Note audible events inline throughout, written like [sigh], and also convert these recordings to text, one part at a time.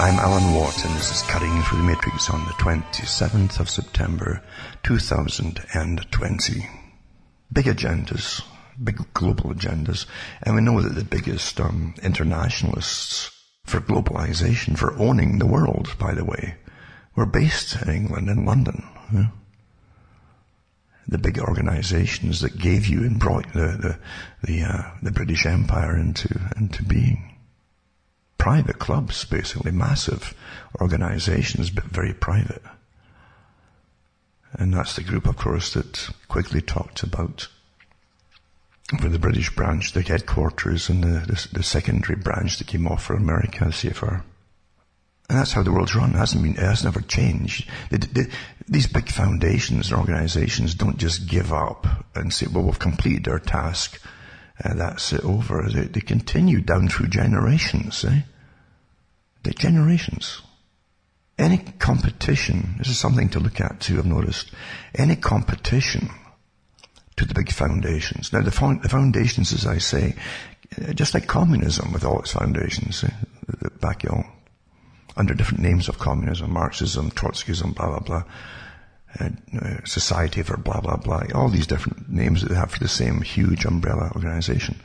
I'm Alan Watt and this is Cutting Through the Matrix on the 27th of September 2020. Big agendas, big global agendas, and we know that the biggest um, internationalists for globalization, for owning the world, by the way, were based in England and London. The big organizations that gave you and brought the the the, uh, the British Empire into into being private clubs, basically, massive organizations, but very private. And that's the group, of course, that Quigley talked about for the British branch, the headquarters and the, the, the secondary branch that came off for America, CFR. And that's how the world's run. It hasn't been, it has never changed. These big foundations and organizations don't just give up and say, well, we've completed our task uh, that's it over. They, they continue down through generations, eh? The generations. Any competition, this is something to look at too, I've noticed. Any competition to the big foundations. Now the, the foundations, as I say, uh, just like communism with all its foundations, eh, back you under different names of communism, Marxism, Trotskyism, blah, blah, blah, uh, Society for blah, blah, blah, all these different names that they have for the same huge umbrella organization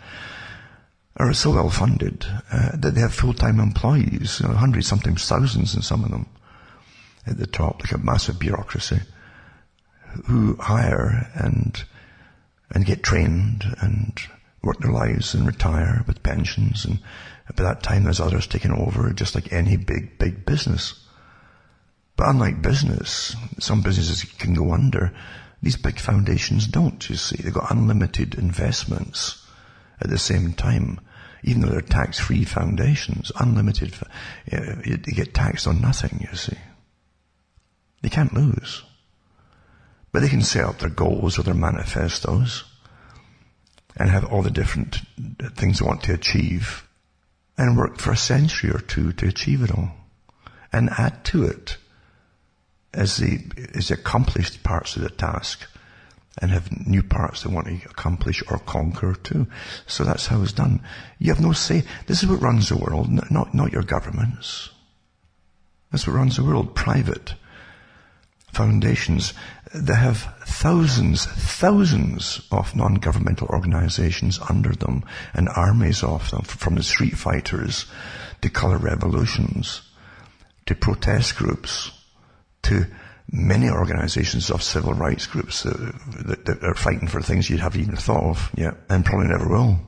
are so well funded uh, that they have full-time employees, you know, hundreds, sometimes thousands in some of them at the top, like a massive bureaucracy, who hire and and get trained and work their lives and retire with pensions and by that time there's others taking over just like any big, big business. But unlike business, some businesses can go under. These big foundations don't, you see. They've got unlimited investments at the same time, even though they're tax-free foundations, unlimited, uh, you get taxed on nothing, you see. They can't lose. But they can set up their goals or their manifestos and have all the different things they want to achieve and work for a century or two to achieve it all and add to it as the, as accomplished parts of the task and have new parts they want to accomplish or conquer too. So that's how it's done. You have no say. This is what runs the world, not, not your governments. That's what runs the world. Private foundations. They have thousands, thousands of non-governmental organizations under them and armies of them, from the street fighters to color revolutions to protest groups to many organizations of civil rights groups that, that, are fighting for things you'd have even thought of, yeah, and probably never will.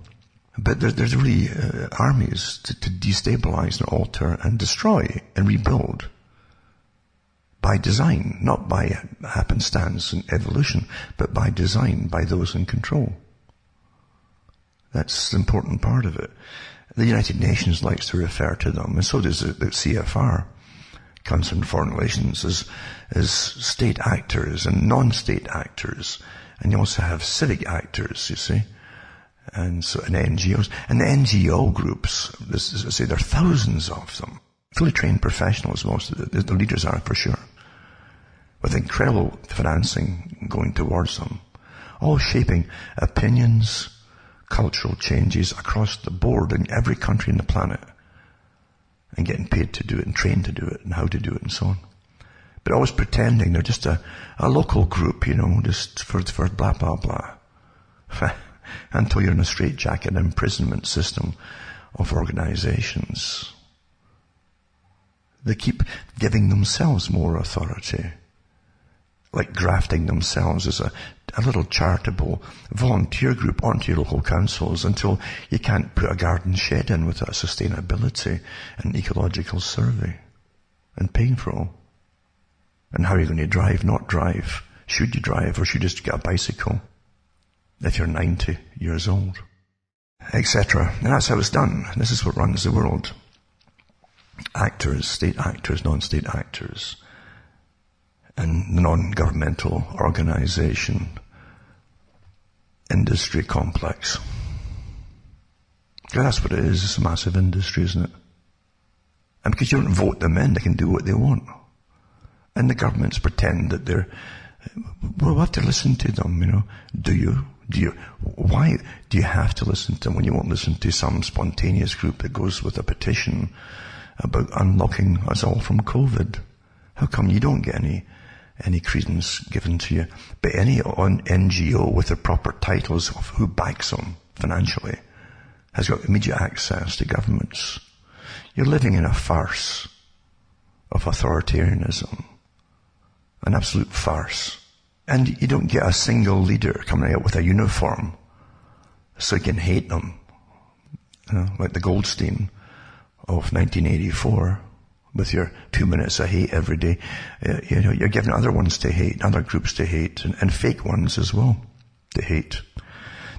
But there, there's really uh, armies to, to destabilize and alter and destroy and rebuild by design, not by happenstance and evolution, but by design by those in control. That's the important part of it. The United Nations likes to refer to them, and so does the, the CFR Council on Foreign Relations as, as state actors and non-state actors. And you also have civic actors, you see. And so, and NGOs. And the NGO groups, this is, I say, there are thousands of them. Fully trained professionals, most of the, the leaders are for sure. With incredible financing going towards them. All shaping opinions, cultural changes across the board in every country on the planet and getting paid to do it and trained to do it and how to do it and so on. But always pretending they're just a, a local group, you know, just for, for blah, blah, blah. [laughs] Until you're in a straitjacket imprisonment system of organizations. They keep giving themselves more authority like grafting themselves as a, a little charitable volunteer group onto your local councils until you can't put a garden shed in without sustainability and ecological survey and paying for all. And how are you going to drive, not drive? Should you drive or should you just get a bicycle if you're 90 years old? Etc. And that's how it's done. This is what runs the world. Actors, state actors, non-state actors and non-governmental organization industry complex. That's what it is. It's a massive industry, isn't it? And because you don't vote them in, they can do what they want. And the governments pretend that they're, well, we have to listen to them, you know. Do you? Do you? Why do you have to listen to them when you won't listen to some spontaneous group that goes with a petition about unlocking us all from COVID. How come you don't get any, any credence given to you? But any NGO with the proper titles of who backs them financially has got immediate access to governments. You're living in a farce of authoritarianism. An absolute farce. And you don't get a single leader coming out with a uniform so you can hate them. You know, like the Goldstein of 1984 with your two minutes of hate every day. Uh, you know, you're giving other ones to hate, other groups to hate, and, and fake ones as well to hate.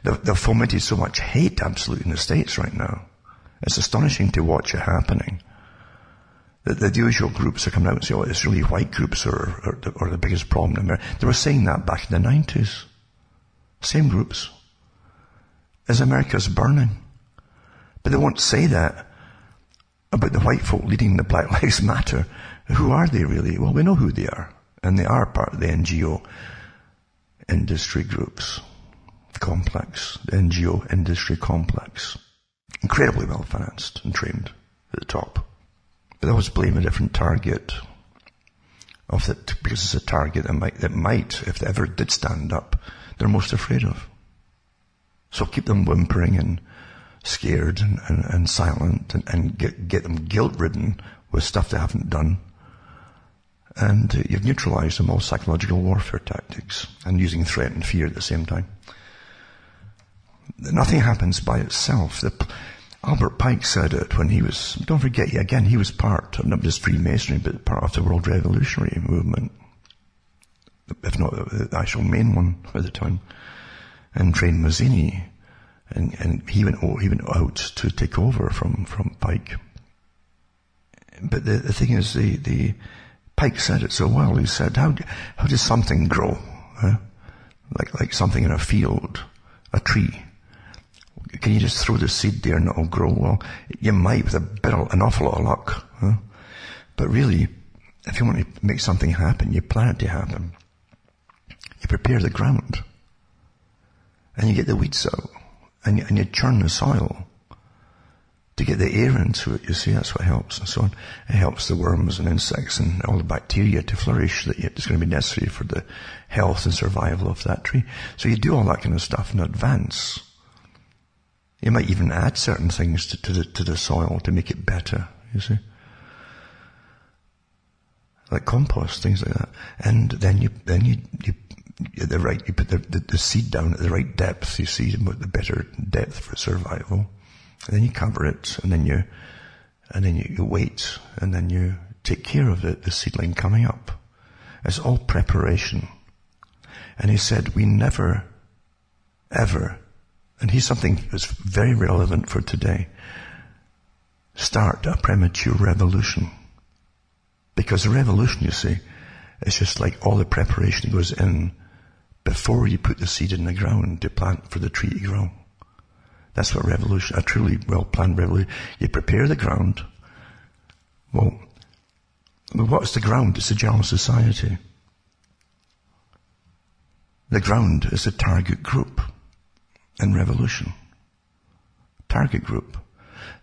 They've, they've fomented so much hate absolutely in the States right now. It's astonishing to watch it happening. The, the usual groups are coming out and say, oh, it's really white groups are, are, the, are the biggest problem in America. They were saying that back in the 90s. Same groups. As America's burning. But they won't say that about the white folk leading the Black Lives Matter. Who are they really? Well, we know who they are. And they are part of the NGO industry groups complex, the NGO industry complex. Incredibly well financed and trained at the top. But they always blame a different target of that because it's a target that might, that might, if they ever did stand up, they're most afraid of. So keep them whimpering and scared and, and, and silent and, and, get, get them guilt ridden with stuff they haven't done. And you've neutralized them all psychological warfare tactics and using threat and fear at the same time. Nothing happens by itself. The, Albert Pike said it when he was, don't forget, again, he was part of not just Freemasonry, but part of the World Revolutionary Movement. If not the actual main one at the time. And trained Mazzini and, and he went, he went out to take over from, from Pike. But the, the thing is, the, the, Pike said it so well. He said, how, how does something grow? Huh? Like, like something in a field, a tree. Can you just throw the seed there and it'll grow? Well, you might with a bit of, an awful lot of luck. Huh? But really, if you want to make something happen, you plan it to happen. You prepare the ground. And you get the weeds out and you, and you churn the soil to get the air into it. You see, that's what helps and so on. It helps the worms and insects and all the bacteria to flourish that is going to be necessary for the health and survival of that tree. So you do all that kind of stuff in advance. You might even add certain things to, to the, to the soil to make it better, you see. Like compost, things like that. And then you, then you, you at the right, you put the, the, the, seed down at the right depth, you see the better depth for survival. And then you cover it, and then you, and then you, you wait, and then you take care of it, the seedling coming up. It's all preparation. And he said, we never, ever, and he's something that's very relevant for today, start a premature revolution. Because a revolution, you see, is just like all the preparation goes in before you put the seed in the ground to plant for the tree to grow. That's what revolution, a truly well planned revolution. You prepare the ground. Well, what's the ground? It's a general society. The ground is a target group in revolution. Target group.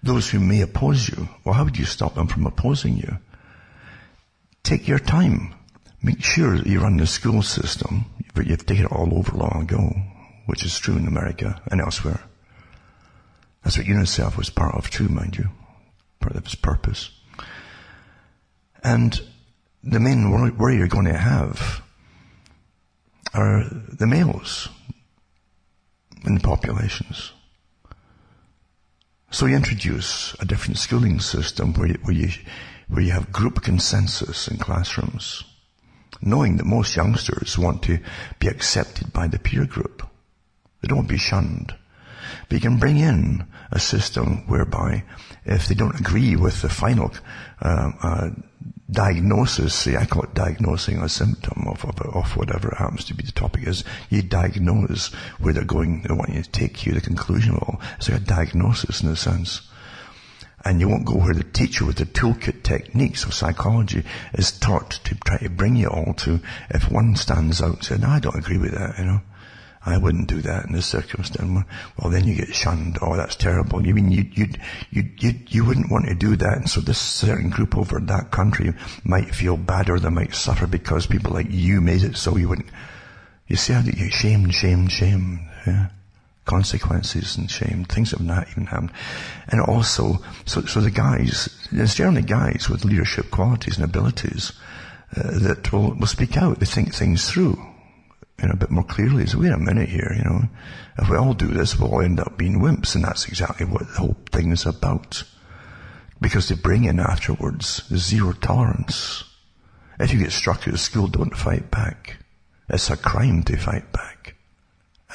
Those who may oppose you. Well, how would you stop them from opposing you? Take your time. Make sure that you run the school system, but you've taken it all over long ago, which is true in America and elsewhere. That's what UNICEF was part of too, mind you. Part of its purpose. And the main worry you're going to have are the males in the populations. So you introduce a different schooling system where you, where you, where you have group consensus in classrooms knowing that most youngsters want to be accepted by the peer group. They don't want to be shunned. But you can bring in a system whereby if they don't agree with the final uh, uh, diagnosis, say I call it diagnosing a symptom of, of, of, whatever happens to be the topic is, you diagnose where they're going, they want you to take you the conclusion of all. It's like a diagnosis in a sense and you won't go where the teacher with the toolkit techniques of psychology is taught to try to bring you all to, if one stands out and says, no, I don't agree with that, you know, I wouldn't do that in this circumstance. Well, then you get shunned. Oh, that's terrible. You mean you you you you you wouldn't want to do that, and so this certain group over that country might feel bad or they might suffer because people like you made it so you wouldn't. You see how you get shamed, shamed, shamed. Yeah? Consequences and shame. Things that have not even happened. And also, so, so the guys, there's generally guys with leadership qualities and abilities uh, that will, will speak out. They think things through you know, a bit more clearly. So wait a minute here, you know, if we all do this, we'll end up being wimps, and that's exactly what the whole thing is about. Because they bring in afterwards zero tolerance. If you get struck at school, don't fight back. It's a crime to fight back.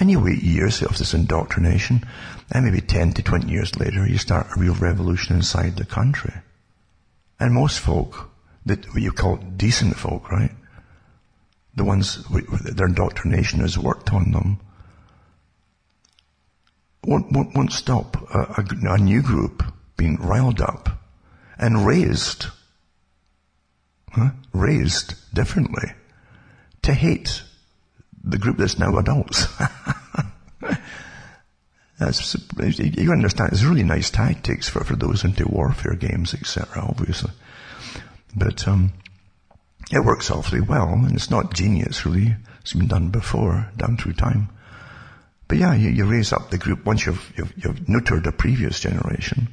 And you wait years of this indoctrination, and maybe 10 to 20 years later, you start a real revolution inside the country. And most folk, that you call decent folk, right? the ones their indoctrination has worked on them, won't, won't, won't stop a, a, a new group being riled up and raised, huh? raised differently to hate the group that's now adults. [laughs] That's, you understand, it's really nice tactics for, for those into warfare games, etc., obviously. But, um, it works awfully well, and it's not genius really. It's been done before, down through time. But yeah, you, you raise up the group once you've, you've, you've neutered a previous generation,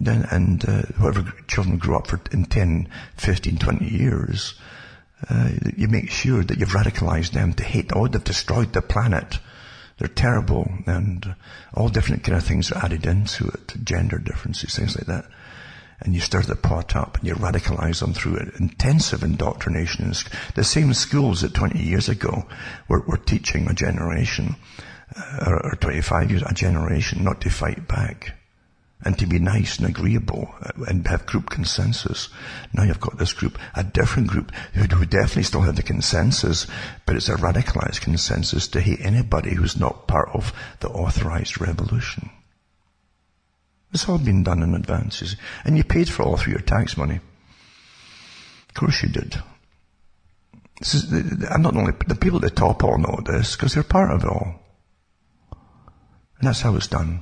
then, and uh, whoever children grow up for in 10, 15, 20 years, uh, you make sure that you've radicalized them to hate, oh, they've destroyed the planet. They're terrible, and all different kind of things are added into it, gender differences, things like that and you stir the pot up and you radicalize them through intensive indoctrination. The same schools that 20 years ago were, were teaching a generation, uh, or 25 years, a generation not to fight back and to be nice and agreeable uh, and have group consensus. Now you've got this group, a different group who, definitely still have the consensus, but it's a radicalized consensus to hate anybody who's not part of the authorized revolution. It's all been done in advance, and you paid for all through your tax money. Of course you did. Is, I'm not only the people at the top all know this because they're part of it all, and that's how it's done,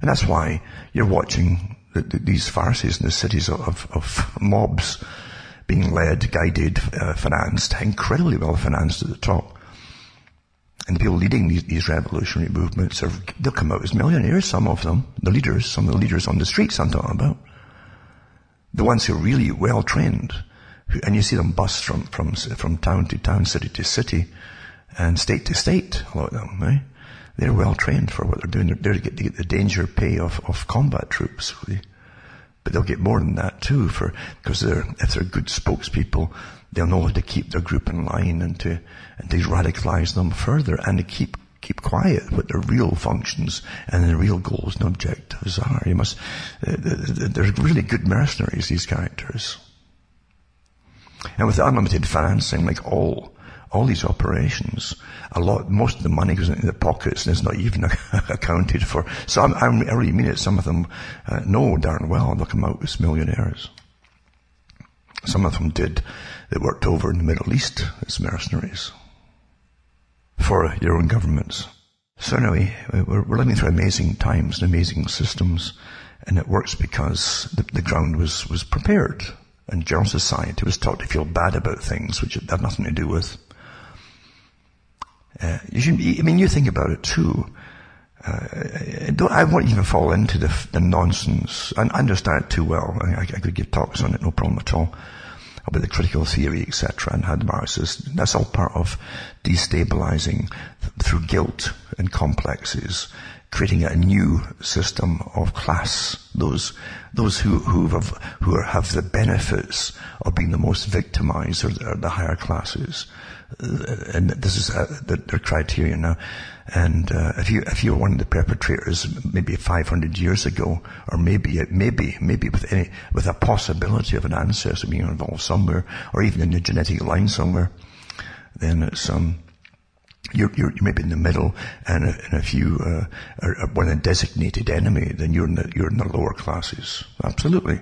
and that's why you're watching the, the, these farces in the cities of, of mobs being led, guided, uh, financed, incredibly well financed at the top. And the people leading these, these revolutionary movements are, they'll come out as millionaires, some of them. The leaders, some of the leaders on the streets I'm talking about. The ones who are really well trained. And you see them bust from, from, from town to town, city to city, and state to state, a lot of them, right? They're well trained for what they're doing. They're there to get, to get the danger pay of, of combat troops. But they'll get more than that too for, because they're, if they're good spokespeople, they'll know how to keep their group in line and to, and to radicalize them further and to keep keep quiet what their real functions and their real goals and objectives are. You must, uh, they're really good mercenaries, these characters. And with unlimited financing, like all, all these operations, a lot, most of the money goes into the pockets and is not even [laughs] accounted for. So I'm, I'm, i really mean it. Some of them uh, know darn well they'll come out as millionaires. Some of them did. They worked over in the Middle East as mercenaries for your own governments. So anyway, we're, we're living through amazing times and amazing systems, and it works because the, the ground was, was prepared. And general society was taught to feel bad about things which had nothing to do with. Uh, you should, I mean, you think about it too. Uh, I won't even fall into the, the nonsense. I, understand it too well. I, I, could give talks on it, no problem at all about the critical theory, etc., and how the Marxists, that's all part of destabilizing through guilt and complexes, creating a new system of class. Those, those who, who have, who have the benefits of being the most victimized are, are the higher classes. Uh, and this is uh, their criteria now. And uh, if you if you were one of the perpetrators, maybe 500 years ago, or maybe maybe maybe with any with a possibility of an ancestor being involved somewhere, or even in the genetic line somewhere, then it's um you're, you're, you may be in the middle, and, and if you uh, are, are one a designated enemy, then you're in the, you're in the lower classes. Absolutely,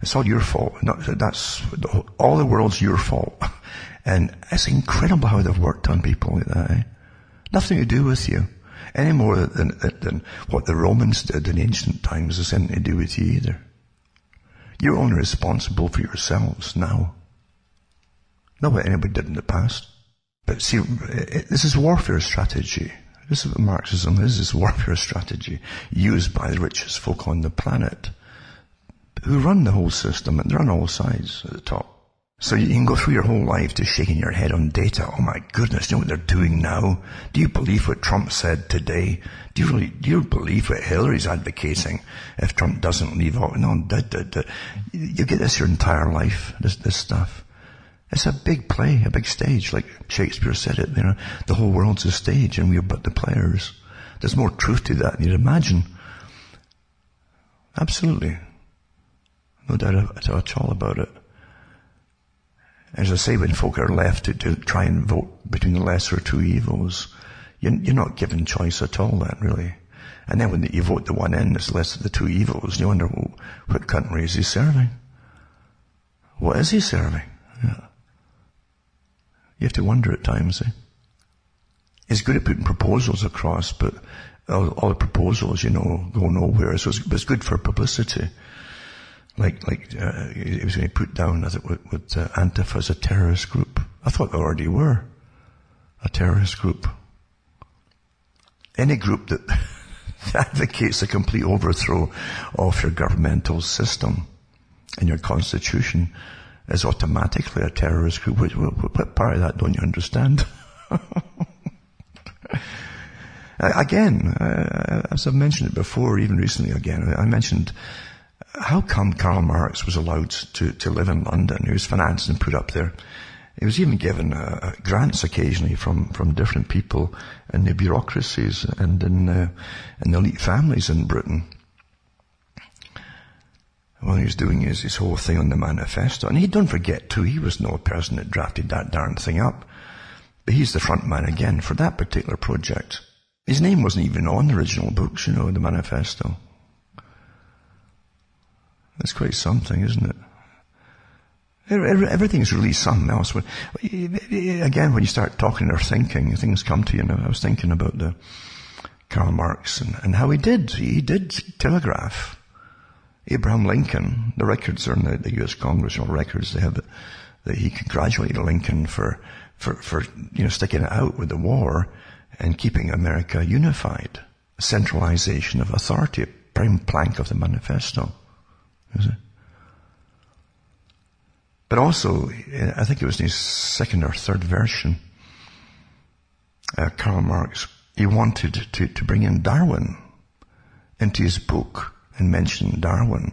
it's all your fault. Not, that's all the world's your fault, [laughs] and it's incredible how they've worked on people like that. Eh? Nothing to do with you. Any more than, than what the Romans did in ancient times has anything to do with you either. You're only responsible for yourselves now. Not what anybody did in the past. But see, this is warfare strategy. This is what Marxism is, is warfare strategy used by the richest folk on the planet who run the whole system and they're on all sides at the top. So you can go through your whole life just shaking your head on data. Oh my goodness, you know what they're doing now? Do you believe what Trump said today? Do you really, do you believe what Hillary's advocating if Trump doesn't leave? Oh, no, da, da, da. You get this your entire life, this, this stuff. It's a big play, a big stage, like Shakespeare said it, you know, the whole world's a stage and we're but the players. There's more truth to that than you'd imagine. Absolutely. No doubt at all about it. As I say, when folk are left to, to try and vote between the lesser of two evils, you're, you're not given choice at all then, really. And then when you vote the one in that's less of the two evils, you wonder, well, what country is he serving? What is he serving? Yeah. You have to wonder at times, eh? He's good at putting proposals across, but all, all the proposals, you know, go nowhere. So it's, it's good for publicity like like uh, it was going to put down as it with, with uh, Antifa as a terrorist group. I thought they already were a terrorist group. Any group that [laughs] advocates a complete overthrow of your governmental system and your constitution is automatically a terrorist group. What, what part of that don't you understand? [laughs] again, uh, as I've mentioned it before, even recently again, I mentioned how come Karl Marx was allowed to, to live in London? He was financed and put up there. He was even given uh, grants occasionally from, from different people in the bureaucracies and in, uh, in the elite families in Britain. While he was doing his, his whole thing on the manifesto. And he don't forget too, he was no person that drafted that darn thing up. But he's the front man again for that particular project. His name wasn't even on the original books, you know, the manifesto. That's quite something, isn't it? Everything's really something else. Again, when you start talking or thinking, things come to you. Now, I was thinking about the Karl Marx and, and how he did. He did telegraph. Abraham Lincoln, the records are in the, the U.S. congressional records. They have that he congratulated Lincoln for, for, for, you know, sticking it out with the war and keeping America unified. Centralization of authority, a prime plank of the manifesto. But also, I think it was in his second or third version, uh, Karl Marx, he wanted to, to bring in Darwin into his book and mention Darwin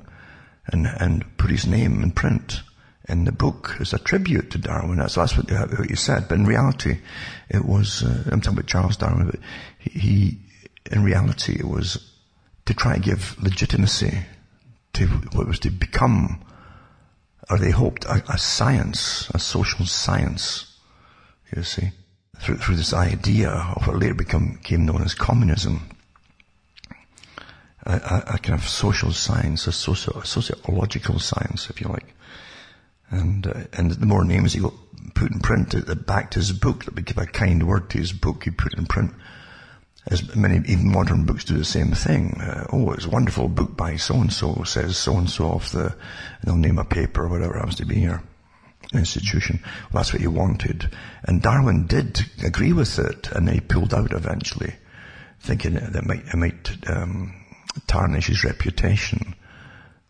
and, and put his name in print in the book as a tribute to Darwin. That's, that's what, what he said. But in reality, it was, uh, I'm talking about Charles Darwin, but he, he, in reality, it was to try to give legitimacy to what was to become, or they hoped, a, a science, a social science, you see, through, through this idea of what later became known as communism. A, a, a kind of social science, a, socio, sociological science, if you like. And, uh, and the more names he put in print, it backed his book, that would give a kind word to his book, he put in print as many even modern books do the same thing. Uh, oh, it's a wonderful book by so and so says so and so off the, they'll name a paper or whatever happens to be your institution. Well, that's what he wanted, and Darwin did agree with it, and he pulled out eventually, thinking that it might, it might um, tarnish his reputation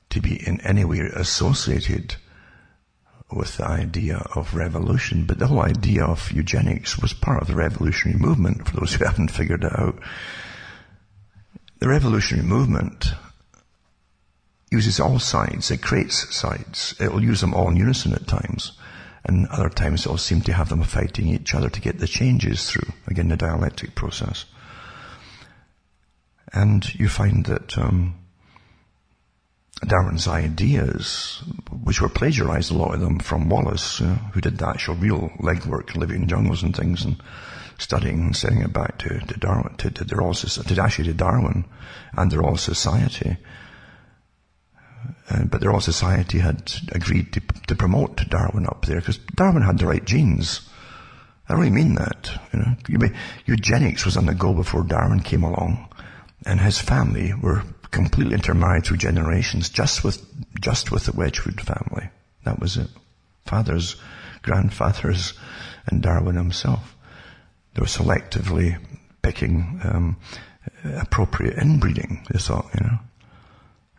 to be in any way associated with the idea of revolution, but the whole idea of eugenics was part of the revolutionary movement, for those who [laughs] haven't figured it out. The revolutionary movement uses all sides, it creates sides. It will use them all in unison at times, and other times it will seem to have them fighting each other to get the changes through, again the dialectic process. And you find that um, Darwin's ideas, which were plagiarized, a lot of them from Wallace, uh, who did the actual real legwork, living in jungles and things, and studying and sending it back to, to Darwin, to, to the Royal Society, to actually to Darwin and the Royal Society. Uh, but the Royal Society had agreed to, to promote Darwin up there because Darwin had the right genes. I really mean that. You know, eugenics was on the go before Darwin came along, and his family were completely intermarried through generations, just with just with the Wedgwood family. That was it. Fathers, grandfathers, and Darwin himself. They were selectively picking um, appropriate inbreeding. They thought, you know,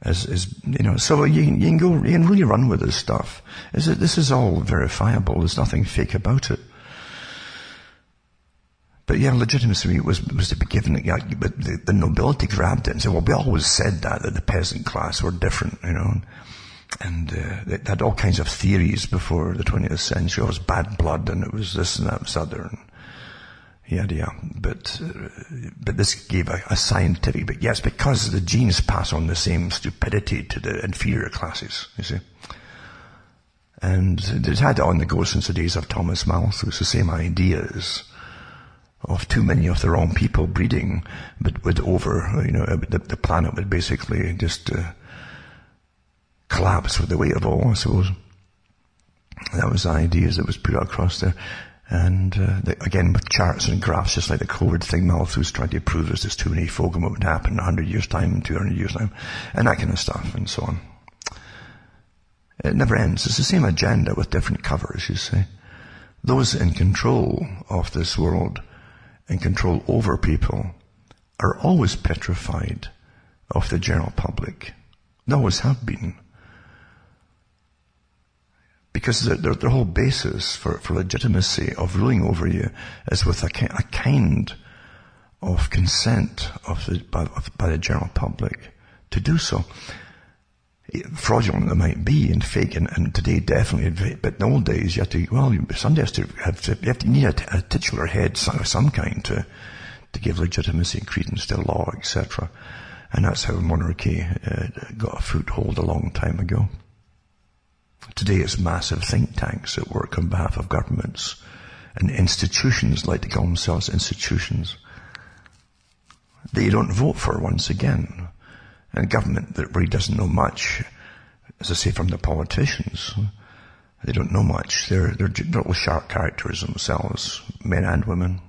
as is you know. So you, you can go, you can really run with this stuff. Is it, this is all verifiable. There's nothing fake about it. But yeah, legitimacy was, was to be given, but the, the, nobility grabbed it and said, well, we always said that, that the peasant class were different, you know. And uh, they had all kinds of theories before the 20th century. It was bad blood and it was this and that was other. Yeah, yada. But, uh, but this gave a, a scientific, but yes, because the genes pass on the same stupidity to the inferior classes, you see. And it's had it on the go since the days of Thomas Malthus, the same ideas of too many of the wrong people breeding, but would over, you know, the, the planet would basically just uh, collapse with the weight of all, I suppose. That was the ideas that was put across there. And uh, the, again, with charts and graphs, just like the COVID thing, Malthus tried to prove there's too many folk and what would happen in 100 years' time 200 years' time, and that kind of stuff, and so on. It never ends. It's the same agenda with different covers, you see. Those in control of this world and control over people are always petrified of the general public. They always have been. Because their, their, their whole basis for, for legitimacy of ruling over you is with a, a kind of consent of the, by, of, by the general public to do so fraudulent they might be and fake and, and today definitely but in the old days you had to well somebody has to have to, you have to need a, titular head of some kind to to give legitimacy and credence to law etc and that's how monarchy uh, got a foothold a long time ago. Today it's massive think tanks that work on behalf of governments and institutions like to call themselves institutions. They don't vote for once again and government that really doesn't know much, as I say from the politicians, they don't know much. They're, they're little sharp characters themselves, men and women,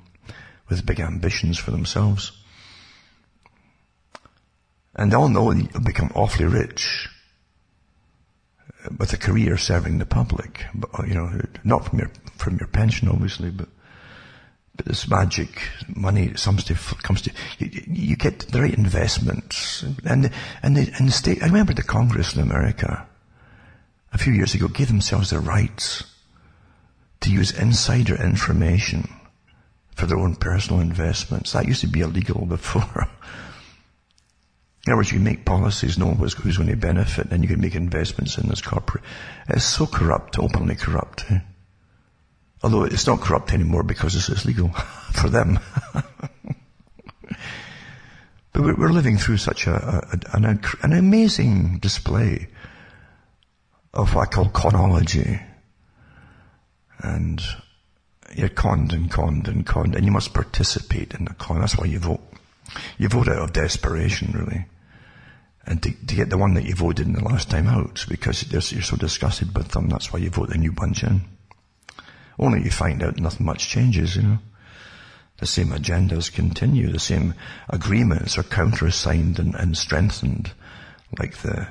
with big ambitions for themselves. And they all know you'll become awfully rich uh, with a career serving the public. But, uh, you know, not from your, from your pension obviously, but but this magic money comes to, comes to, you, you get the right investments. And, and, the, and the state, I remember the Congress in America a few years ago gave themselves the rights to use insider information for their own personal investments. That used to be illegal before. [laughs] In other words, you make policies, knows who's going to benefit, and you can make investments in this corporate. It's so corrupt, openly corrupt. Eh? Although it's not corrupt anymore because it's legal [laughs] for them. [laughs] but we're living through such a, a, an, an amazing display of what I call conology. And you're conned and conned and conned, and you must participate in the con. That's why you vote. You vote out of desperation, really. And to, to get the one that you voted in the last time out, because you're so disgusted with them, that's why you vote the new bunch in. Only you find out nothing much changes, you know. The same agendas continue, the same agreements are countersigned and, and strengthened, like the,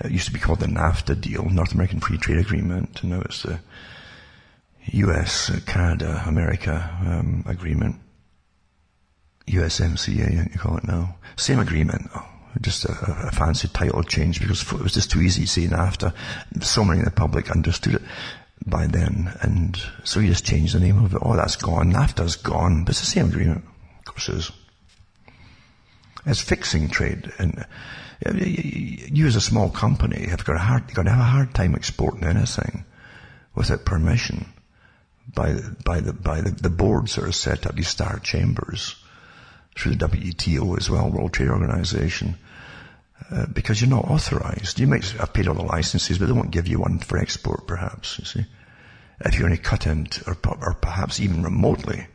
it used to be called the NAFTA deal, North American Free Trade Agreement, and now it's the US, Canada, America um, agreement. USMCA, you call it now. Same agreement. Oh, just a, a, fancy title change because it was just too easy to say NAFTA. So many in the public understood it by then. And so he just changed the name of it. Oh, that's gone. NAFTA's gone. But it's the same agreement. Of course it is. It's fixing trade. And you as a small company have got a hard, you've got to have a hard time exporting anything without permission by, by the, by the, the boards that are set up, these star chambers through the WTO as well, World Trade Organization. Uh, because you're not authorized. You might have paid all the licenses, but they won't give you one for export, perhaps, you see. If you're only cut into, or, or perhaps even remotely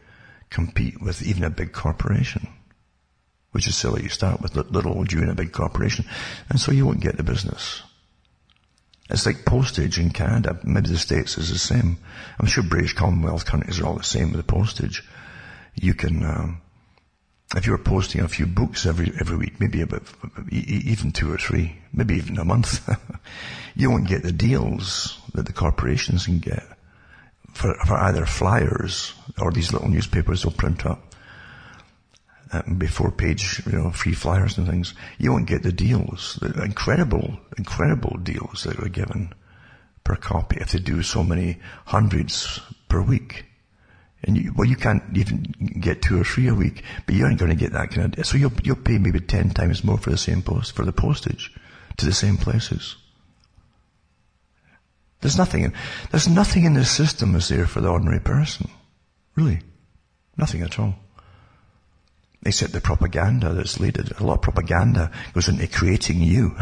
compete with even a big corporation. Which is silly. You start with little old you in a big corporation, and so you won't get the business. It's like postage in Canada. Maybe the States is the same. I'm sure British Commonwealth countries are all the same with the postage. You can, um, if you were posting a few books every every week, maybe about even two or three, maybe even a month, [laughs] you won't get the deals that the corporations can get for, for either flyers or these little newspapers they'll print up. Um, before page, you know, free flyers and things. You won't get the deals, the incredible, incredible deals that are given per copy if they do so many hundreds per week. And you, well, you can't even get two or three a week, but you aren't going to get that kind of, so you'll, you'll pay maybe 10 times more for the same post, for the postage to the same places. There's nothing in, there's nothing in this system is there for the ordinary person. Really. Nothing at all. Except the propaganda that's leaded. A lot of propaganda goes into creating you.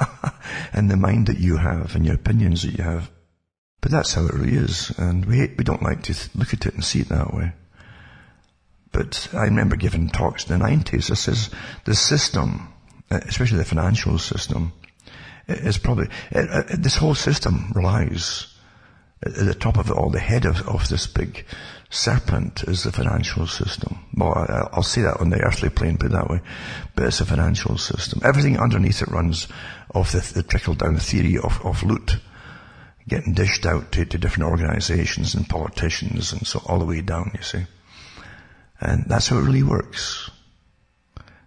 [laughs] and the mind that you have and your opinions that you have. But that's how it really is, and we, we don't like to look at it and see it that way. But I remember giving talks in the 90s. This is the system, uh, especially the financial system, is probably, uh, uh, this whole system relies at the top of it all, the head of, of this big serpent is the financial system. Well, I, I'll say that on the earthly plane, put it that way. But it's a financial system. Everything underneath it runs off the, the trickle down theory of, of loot getting dished out to, to different organizations and politicians and so all the way down, you see. And that's how it really works.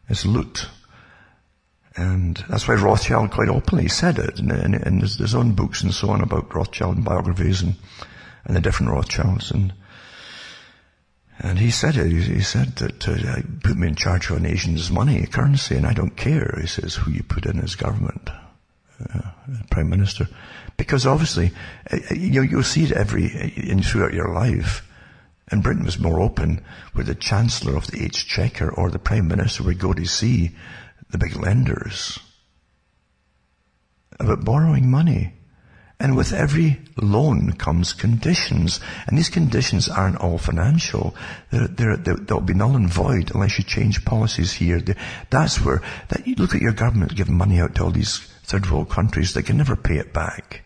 It's loot. And that's why Rothschild quite openly said it in, in, in his, his, own books and so on about Rothschild and biographies and, and the different Rothschilds. And, and he said it. He, he said that uh, put me in charge of a nation's money, currency, and I don't care, he says, who you put in as government, uh, prime minister. Because obviously, uh, you you'll see it every, in throughout your life. And Britain was more open where the Chancellor of the Exchequer or the Prime Minister would go to see the big lenders about borrowing money. And with every loan comes conditions. And these conditions aren't all financial. They're, they'll be null and void unless you change policies here. That's where, that, you look at your government giving money out to all these third world countries that can never pay it back.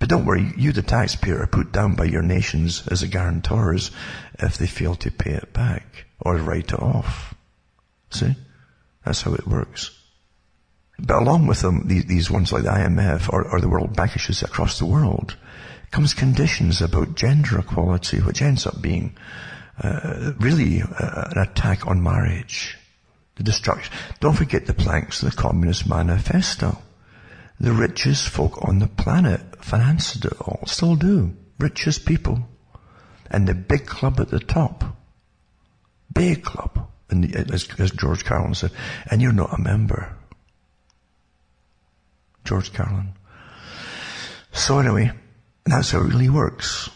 But don't worry, you the taxpayer are put down by your nations as a guarantors if they fail to pay it back or write it off. See? That's how it works. But along with them, these, these ones like the IMF or, or the World Bank issues across the world, comes conditions about gender equality, which ends up being uh, really uh, an attack on marriage. The destruction. Don't forget the planks of the Communist Manifesto. The richest folk on the planet financed it all, still do. Richest people. And the big club at the top. Big club. And the, as, as George Carlin said, and you're not a member. George Carlin. So anyway, that's how it really works.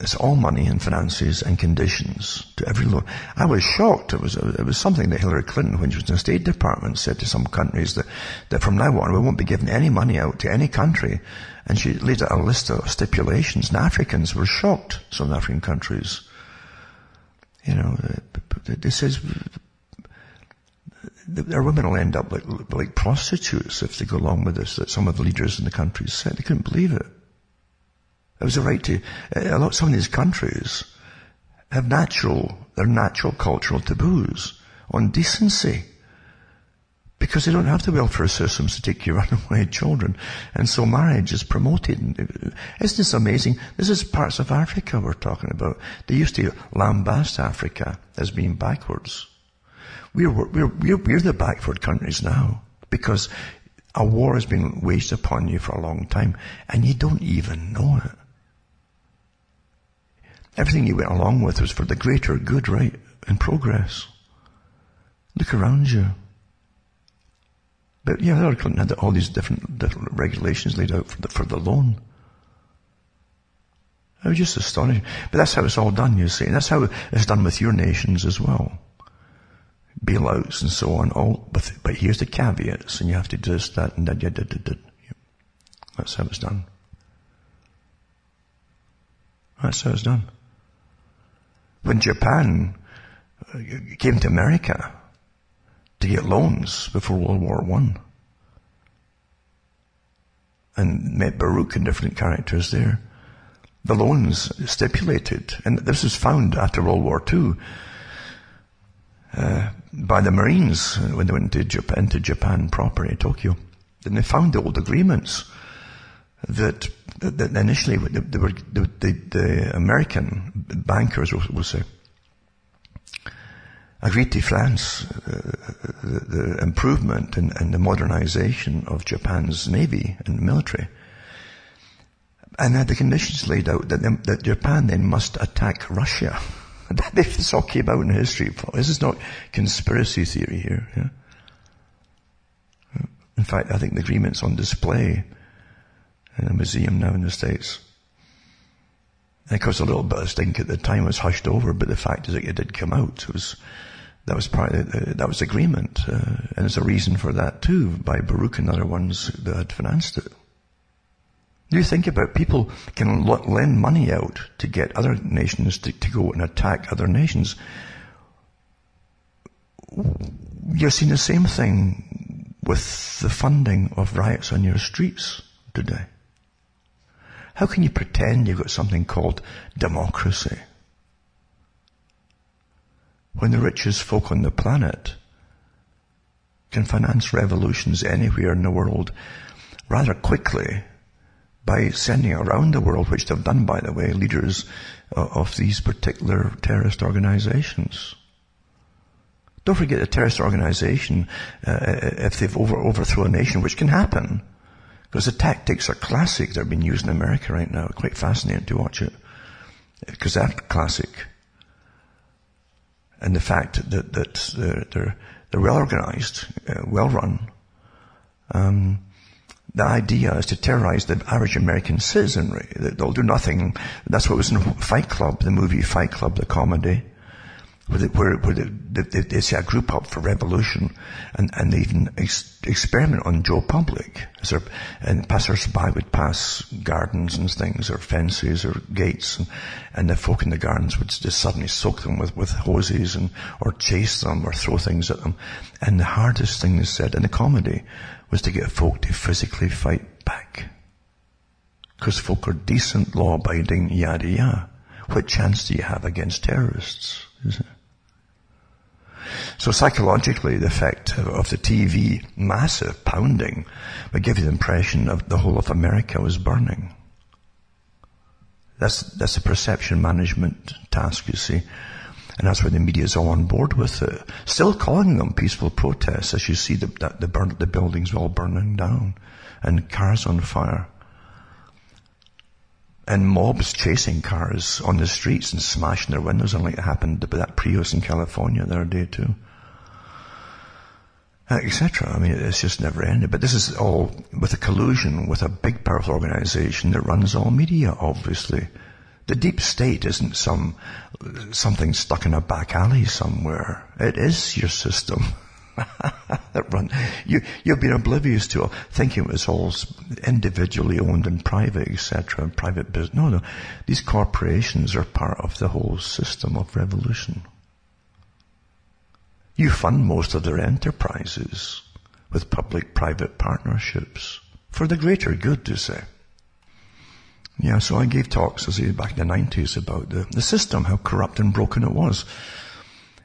It's all money and finances and conditions to every loan. I was shocked. It was, it was something that Hillary Clinton, when she was in the State Department, said to some countries that, that from now on we won't be giving any money out to any country. And she laid out a list of stipulations and Africans were shocked, some African countries. You know, this is, their women will end up like, like prostitutes if they go along with this, that some of the leaders in the countries said. They couldn't believe it. It was a right to, uh, a lot, some of these countries have natural, their natural cultural taboos on decency. Because they don't have the welfare systems to take care of [laughs] runaway children. And so marriage is promoted. Isn't this amazing? This is parts of Africa we're talking about. They used to lambast Africa as being backwards. We're, we're, we're, we're the backward countries now. Because a war has been waged upon you for a long time and you don't even know it. Everything you went along with was for the greater good, right? And progress. Look around you. But yeah, Hillary Clinton had all these different, different regulations laid out for the, for the loan. I was just astonished. But that's how it's all done, you see. And that's how it's done with your nations as well. Bailouts and so on. All, but, but here's the caveats, and you have to do this, that, and that, that, that, that. That's how it's done. That's how it's done when Japan uh, came to America to get loans before World War One. and met Baruch and different characters there. The loans stipulated, and this was found after World War II, uh, by the Marines when they went to Japan, into Japan proper in Tokyo. And they found the old agreements that initially were, the, the, the, American bankers will, will say, agreed to France uh, the, the, improvement and, and, the modernization of Japan's navy and military. And had the conditions laid out that, that Japan then must attack Russia. [laughs] That this all came out in history. This is not conspiracy theory here. Yeah? In fact, I think the agreement's on display in a museum now in the States. And of course, a little bit of stink at the time was hushed over, but the fact is that it did come out. It was, that was part of, the, that was agreement, uh, and there's a reason for that too, by Baruch and other ones that had financed it. Do You think about people can lend money out to get other nations to, to go and attack other nations. You're seeing the same thing with the funding of riots on your streets today. How can you pretend you've got something called democracy when the richest folk on the planet can finance revolutions anywhere in the world rather quickly by sending around the world, which they've done by the way, leaders of these particular terrorist organizations. Don't forget a terrorist organization, uh, if they've over, overthrown a nation, which can happen, because the tactics are classic. They're being used in America right now. Quite fascinating to watch it. Because they're classic. And the fact that, that they're, they're, they're well organized, uh, well run. Um, the idea is to terrorize the average American citizenry. They'll do nothing. That's what was in Fight Club, the movie Fight Club, the comedy where, where, where they, they, they set a group up for revolution and, and they even ex- experiment on Joe Public. There, and passers-by would pass gardens and things or fences or gates and, and the folk in the gardens would just suddenly soak them with, with hoses and, or chase them or throw things at them. And the hardest thing they said in the comedy was to get folk to physically fight back. Because folk are decent, law-abiding, yada yada. What chance do you have against terrorists? So psychologically, the effect of the TV massive pounding would give you the impression of the whole of America was burning. That's, that's a perception management task, you see. And that's why the media is all on board with it. Still calling them peaceful protests as you see the, the, burn, the buildings all burning down and cars on fire. And mobs chasing cars on the streets and smashing their windows, unlike it happened with that Prius in California the other day too. Etc. I mean, it's just never ended. But this is all with a collusion with a big powerful organization that runs all media, obviously. The deep state isn't some, something stuck in a back alley somewhere. It is your system. [laughs] [laughs] that run. You, you've been oblivious to it, thinking it was all individually owned and private, etc., private business. No, no. These corporations are part of the whole system of revolution. You fund most of their enterprises with public-private partnerships for the greater good, to say. Yeah, so I gave talks, as back in the 90s about the, the system, how corrupt and broken it was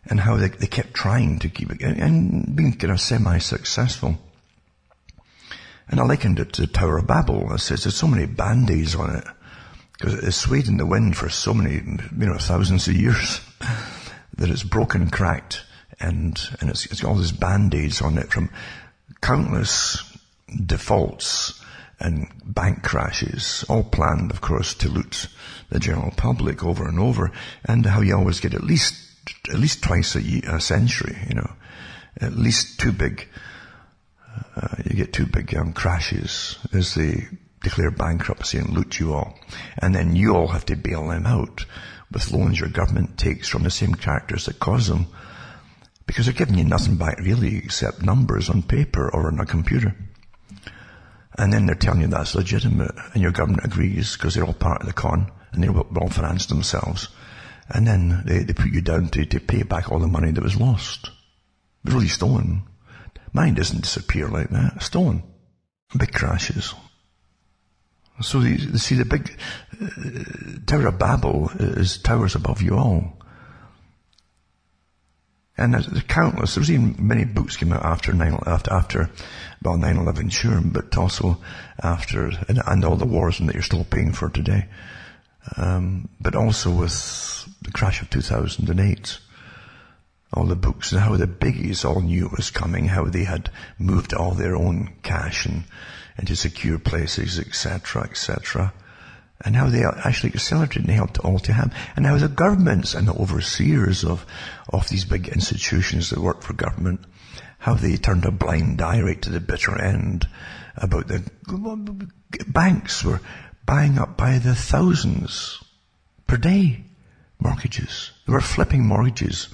and how they, they kept trying to keep it and being kind of semi-successful. And I likened it to the Tower of Babel. I says there's so many band-aids on it because it's swayed in the wind for so many, you know, thousands of years [laughs] that it's broken, cracked, and and it's, it's got all these band-aids on it from countless defaults and bank crashes, all planned, of course, to loot the general public over and over, and how you always get at least at least twice a, year, a century, you know, at least two big, uh, you get two big um, crashes as they declare bankruptcy and loot you all. And then you all have to bail them out with loans your government takes from the same characters that cause them. Because they're giving you nothing back really except numbers on paper or on a computer. And then they're telling you that's legitimate and your government agrees because they're all part of the con and they're all financed themselves. And then they, they put you down to, to pay back all the money that was lost. Really stolen. Mine doesn't disappear like that. Stolen. Big crashes. So you, see the big uh, Tower of Babel is towers above you all. And there's, there's countless, there's even many books came out after 9, after, after, well, 9-11 sure, but also after, and, and all the wars that you're still paying for today. Um, but also with the crash of 2008 all the books and how the biggies all knew it was coming, how they had moved all their own cash and into secure places, etc., etc., and how they actually accelerated and helped all to happen, and how the governments and the overseers of of these big institutions that work for government, how they turned a blind eye right to the bitter end about the banks were buying up by the thousands per day mortgages. They were flipping mortgages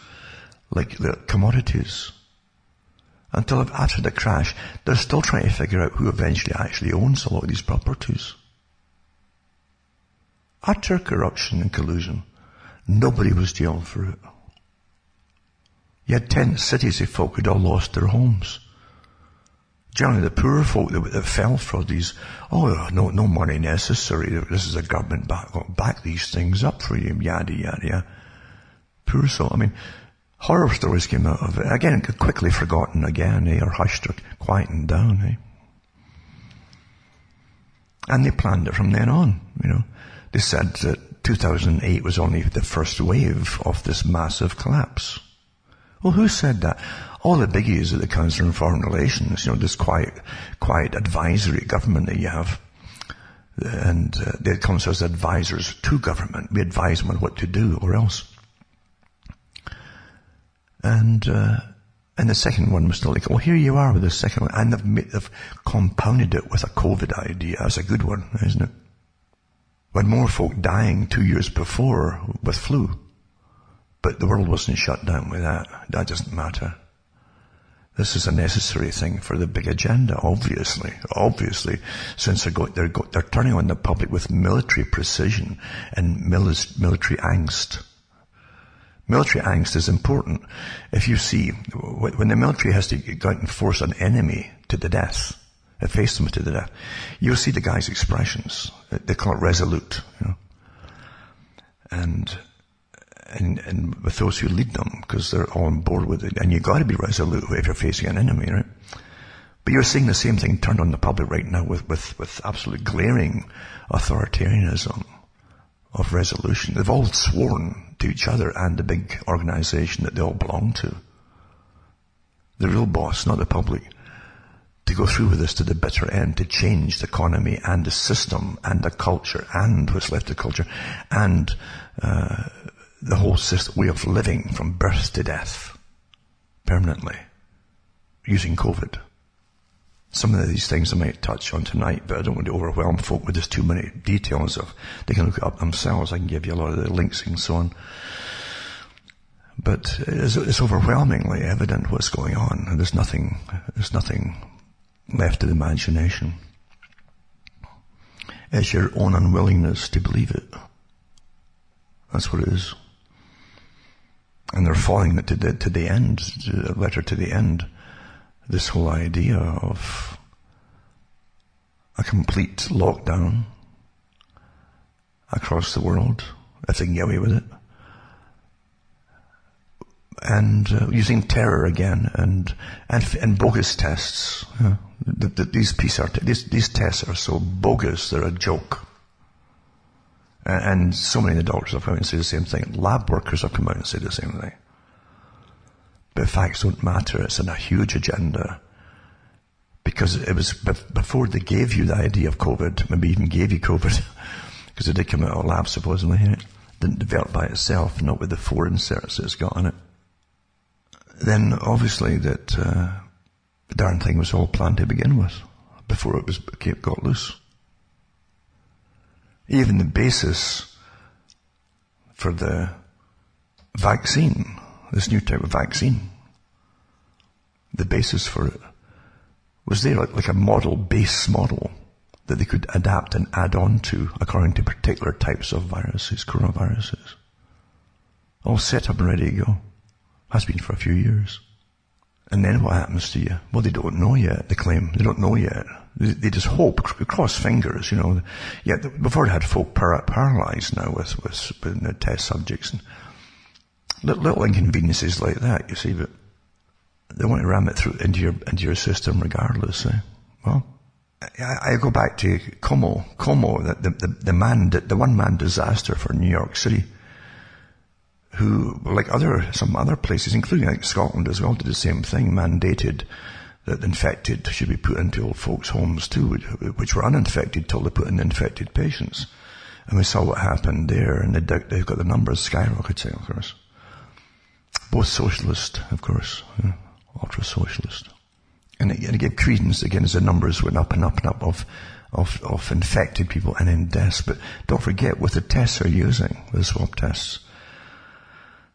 like the commodities. Until after the crash, they're still trying to figure out who eventually actually owns a lot of these properties. Utter corruption and collusion. Nobody was jailed for it. You had ten cities of folk who'd all lost their homes. Generally, the poor folk that, that fell for these, oh, no, no money necessary. This is a government back, back these things up for you, yada, yada, yada. Poor soul. I mean, Horror stories came out of it. Again, quickly forgotten again, eh, or hushed or quietened down, eh. And they planned it from then on, you know. They said that 2008 was only the first wave of this massive collapse. Well, who said that? All the biggies at the Council on Foreign Relations, you know, this quiet, quiet advisory government that you have. And uh, they come as advisors to government. We advise them on what to do or else. And, uh, and the second one was still like, well, here you are with the second one. And they've, they've compounded it with a COVID idea. That's a good one, isn't it? When more folk dying two years before with flu. But the world wasn't shut down with that. That doesn't matter. This is a necessary thing for the big agenda, obviously. Obviously, since they're, they're, they're turning on the public with military precision and military angst. Military angst is important. If you see, when the military has to go out and force an enemy to the death, and face them to the death, you'll see the guy's expressions. They call it resolute, you know. And, and, and with those who lead them, because they're all on board with it, and you gotta be resolute if you're facing an enemy, right? But you're seeing the same thing turned on the public right now with, with, with absolute glaring authoritarianism of resolution. They've all sworn to each other and the big organization that they all belong to. The real boss, not the public, to go through with this to the bitter end, to change the economy and the system and the culture and what's left of culture and uh, the whole way of living from birth to death permanently using COVID. Some of these things I might touch on tonight, but I don't want to overwhelm folk with just too many details of, they can look it up themselves. I can give you a lot of the links and so on. But it's, it's overwhelmingly evident what's going on, and there's nothing, there's nothing left to the imagination. It's your own unwillingness to believe it. That's what it is. And they're following it to the, to the end, letter to the end this whole idea of a complete lockdown across the world, if they can get away with it. And uh, using terror again and, and, and bogus tests. Yeah. The, the, these, PCR, these, these tests are so bogus, they're a joke. And, so many of the doctors have come out and say the same thing. Lab workers have come out and said the same thing. But facts don't matter. It's in a huge agenda. Because it was before they gave you the idea of COVID, maybe even gave you COVID, [laughs] because it did come out of a lab supposedly, it didn't develop by itself, not with the four inserts that it's got on it. Then obviously that uh, the darn thing was all planned to begin with, before it was it got loose. Even the basis for the vaccine this new type of vaccine. The basis for it was there, like, a model, base model that they could adapt and add on to according to particular types of viruses, coronaviruses. All set up and ready to go. Has been for a few years. And then what happens to you? Well, they don't know yet, they claim. They don't know yet. They, just hope, cross fingers, you know. Yet, before they had folk par- paralyzed now with, with, with test subjects and little, little inconveniences like that, you see, but they want to ram it through into your, into your system regardless, eh? Well, I, I go back to Cuomo, Cuomo, the, the, the man, the one man disaster for New York City who, like other, some other places, including like Scotland as well, did the same thing, mandated that infected should be put into old folks' homes too, which were uninfected till they put in infected patients. And we saw what happened there, and they've got the numbers skyrocketing, of course. Both socialist, of course, yeah, ultra socialist. And it, and it gave credence again as the numbers went up and up and up of, of, of infected people and in deaths. But don't forget, with the tests they're using, the swab tests,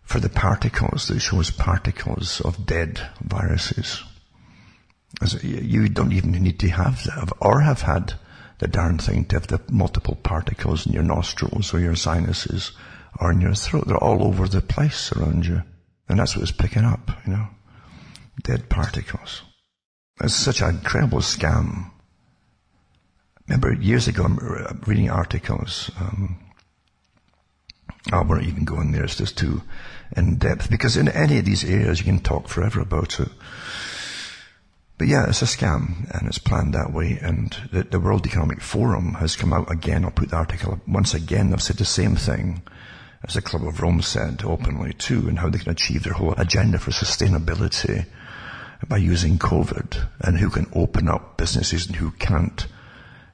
for the particles that shows particles of dead viruses. You don't even need to have or have had the darn thing to have the multiple particles in your nostrils or your sinuses or in your throat. They're all over the place around you. And that's what it's picking up, you know. Dead particles. It's such an incredible scam. Remember years ago, I'm reading articles, um, I won't even go in there. It's just too in depth because in any of these areas you can talk forever about it. But yeah, it's a scam and it's planned that way. And the, the World Economic Forum has come out again. I'll put the article up once again. They've said the same thing as the Club of Rome said openly too and how they can achieve their whole agenda for sustainability by using COVID and who can open up businesses and who can't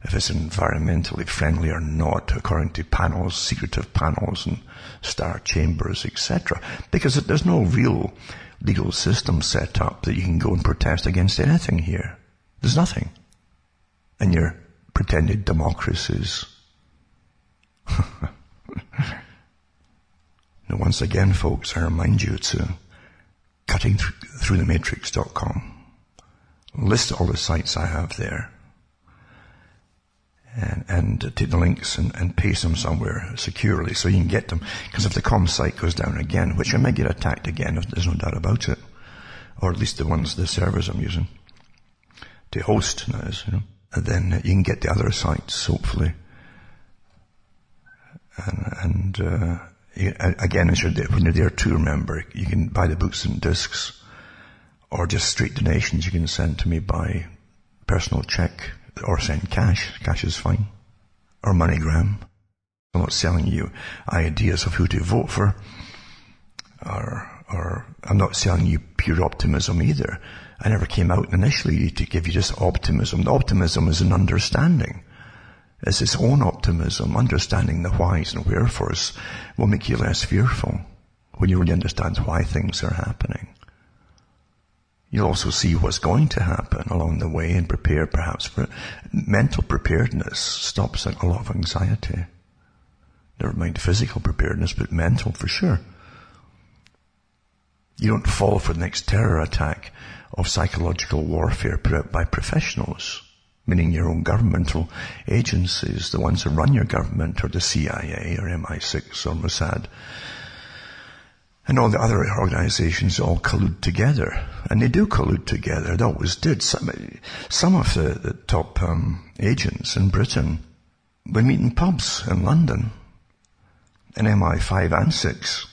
if it's environmentally friendly or not, according to panels, secretive panels and star chambers, etc. Because there's no real legal system set up that you can go and protest against anything here. There's nothing. And your pretended democracies. [laughs] now once again, folks, I remind you to uh, cuttingthroughthematrix.com. List all the sites I have there and, and take the links and, and paste them somewhere securely so you can get them. Because if the com site goes down again, which I may get attacked again, there's no doubt about it, or at least the ones, the servers I'm using to host now you know, then you can get the other sites, hopefully. And, and uh, again, when you're there too, remember, you can buy the books and discs, or just straight donations you can send to me by personal check or send cash. Cash is fine. Or MoneyGram. I'm not selling you ideas of who to vote for. Or, or I'm not selling you pure optimism either. I never came out initially to give you just optimism. The optimism is an understanding. It's its own optimism. Understanding the whys and wherefores will make you less fearful when you really understand why things are happening. You'll also see what's going to happen along the way and prepare perhaps for mental preparedness stops a lot of anxiety. Never mind physical preparedness, but mental for sure. You don't fall for the next terror attack of psychological warfare put out by professionals, meaning your own governmental agencies, the ones that run your government, or the CIA, or MI6, or Mossad, and all the other organizations all collude together. And they do collude together. They always did. Some, some of the, the top um, agents in Britain would meet in pubs in London, in MI5 and 6.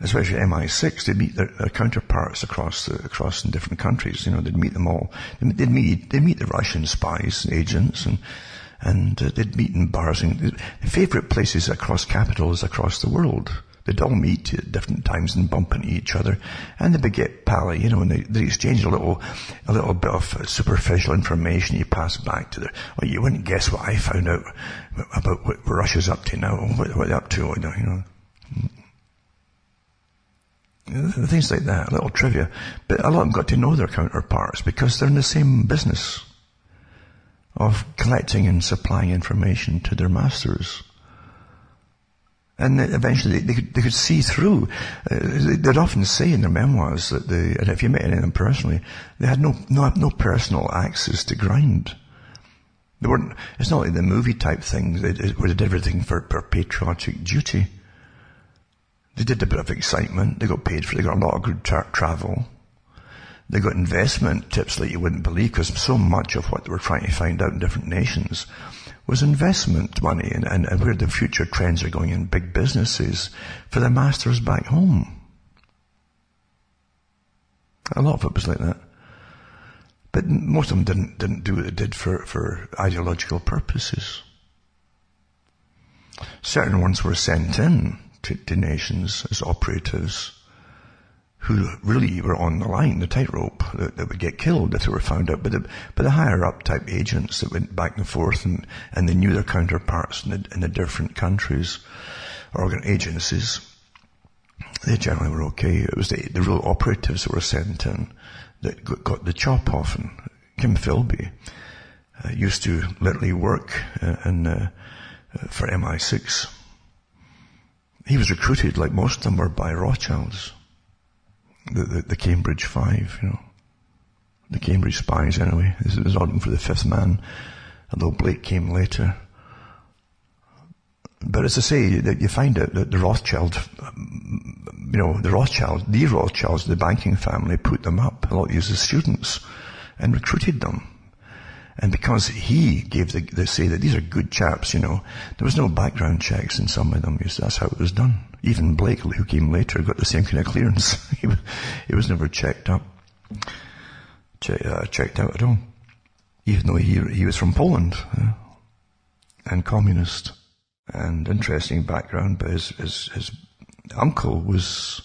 Especially MI6, they'd meet their, their counterparts across the, across in different countries. You know, they'd meet them all. They'd meet, they'd meet the Russian spies, and agents, and and uh, they'd meet in bars and favorite places across capitals across the world. They'd all meet at different times and bump into each other, and they'd get pally, you know, and they, they exchange a little, a little bit of superficial information you pass back to them. Well, you wouldn't guess what I found out about what Russia's up to now, what, what they're up to, you know. Mm. Things like that, little trivia. But a lot of them got to know their counterparts because they're in the same business of collecting and supplying information to their masters. And eventually they, could, they could see through. Uh, they'd often say in their memoirs that they, and if you met any of them personally, they had no, no, no personal access to grind. They weren't, it's not like the movie type thing where they did everything for, for patriotic duty. They did a bit of excitement. They got paid for, they got a lot of good tra- travel. They got investment tips that you wouldn't believe because so much of what they were trying to find out in different nations was investment money and, and, where the future trends are going in big businesses for the masters back home. A lot of it was like that. But most of them didn't, didn't do what they did for, for ideological purposes. Certain ones were sent in to, to nations as operatives who really were on the line, the tightrope, that, that, would get killed if they were found out. But the, but the higher up type agents that went back and forth and, and they knew their counterparts in the, in the different countries or agencies, they generally were okay. It was the, the real operatives that were sent in that got, the chop off. And Kim Philby uh, used to literally work uh, in, uh, for MI6. He was recruited, like most of them were, by Rothschilds the, the, the Cambridge Five, you know. The Cambridge spies anyway. This was ordering for the fifth man, although Blake came later. But as I say, that you find out that the Rothschild, you know, the Rothschild, the Rothschilds, the banking family put them up, a lot these as students, and recruited them. And because he gave the, the say that these are good chaps, you know, there was no background checks in some of them. That's how it was done. Even Blake, who came later, got the same kind of clearance. [laughs] he, was, he was never checked up, uh, checked out at all. Even though he, he was from Poland, uh, and communist, and interesting background, but his, his, his uncle was,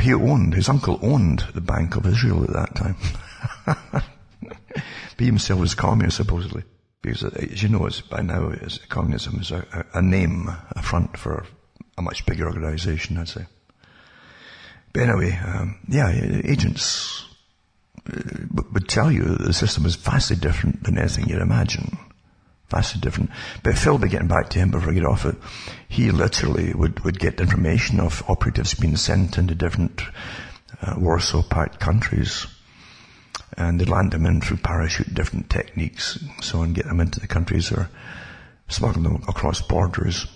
he owned, his uncle owned the Bank of Israel at that time. [laughs] [laughs] he himself was communist, supposedly. Because, as you know, it's, by now, communism is a, a, name, a front for a much bigger organization, I'd say. But anyway, um, yeah, agents uh, would tell you that the system is vastly different than anything you'd imagine. Vastly different. But Philby getting back to him before I get off it, he literally would, would get information of operatives being sent into different uh, Warsaw Pact countries and they land them in through parachute, different techniques, so on, get them into the countries or smuggle them across borders.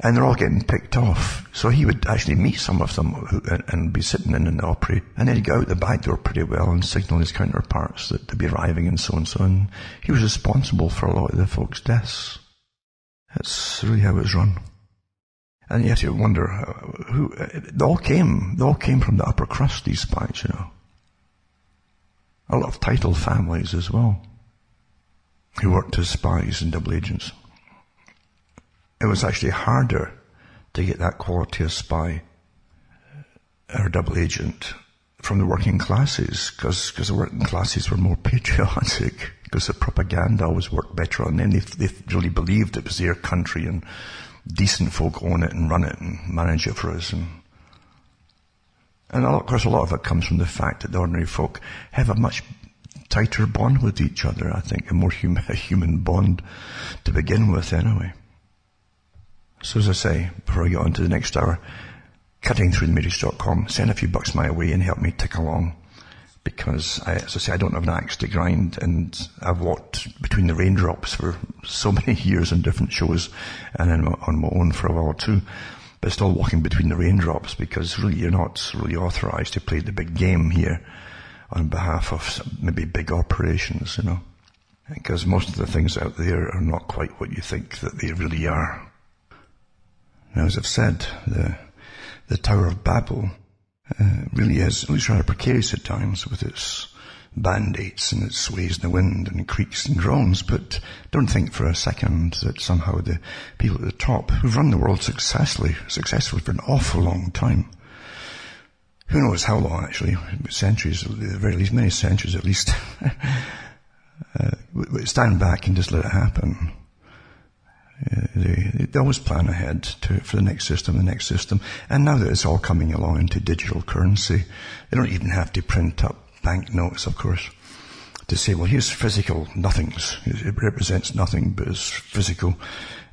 And they're all getting picked off. So he would actually meet some of them who, and, and, be sitting in an Opry, and then he'd go out the back door pretty well and signal his counterparts that they'd be arriving and so on and so on. He was responsible for a lot of the folks' deaths. That's really how it was run. And yet you wonder uh, who, they all came, they all came from the upper crust, these spies, you know a lot of title families as well who worked as spies and double agents. It was actually harder to get that quality of spy or double agent from the working classes because the working classes were more [laughs] patriotic because the propaganda always worked better on them. They, they really believed it was their country and decent folk own it and run it and manage it for us and and of course, a lot of it comes from the fact that the ordinary folk have a much tighter bond with each other, I think, a more human, [laughs] a human bond to begin with anyway. So as I say, before I get on to the next hour, cuttingthroughthematrix.com, send a few bucks my way and help me tick along. Because, I, as I say, I don't have an axe to grind and I've walked between the raindrops for so [laughs] many years on different shows and then on my own for a while too but still walking between the raindrops because really you're not really authorized to play the big game here on behalf of maybe big operations, you know. Because most of the things out there are not quite what you think that they really are. Now, as I've said, the, the Tower of Babel uh, really is, at least rather precarious at times with its band-aids and it sways in the wind and creaks and groans, but don't think for a second that somehow the people at the top who've run the world successfully, successfully for an awful long time, who knows how long actually, centuries, at the very least, many centuries at least, [laughs] uh, stand back and just let it happen. Uh, they, they, always plan ahead to, for the next system, the next system. And now that it's all coming along into digital currency, they don't even have to print up banknotes, of course, to say, well, here's physical nothings. It represents nothing, but it's physical.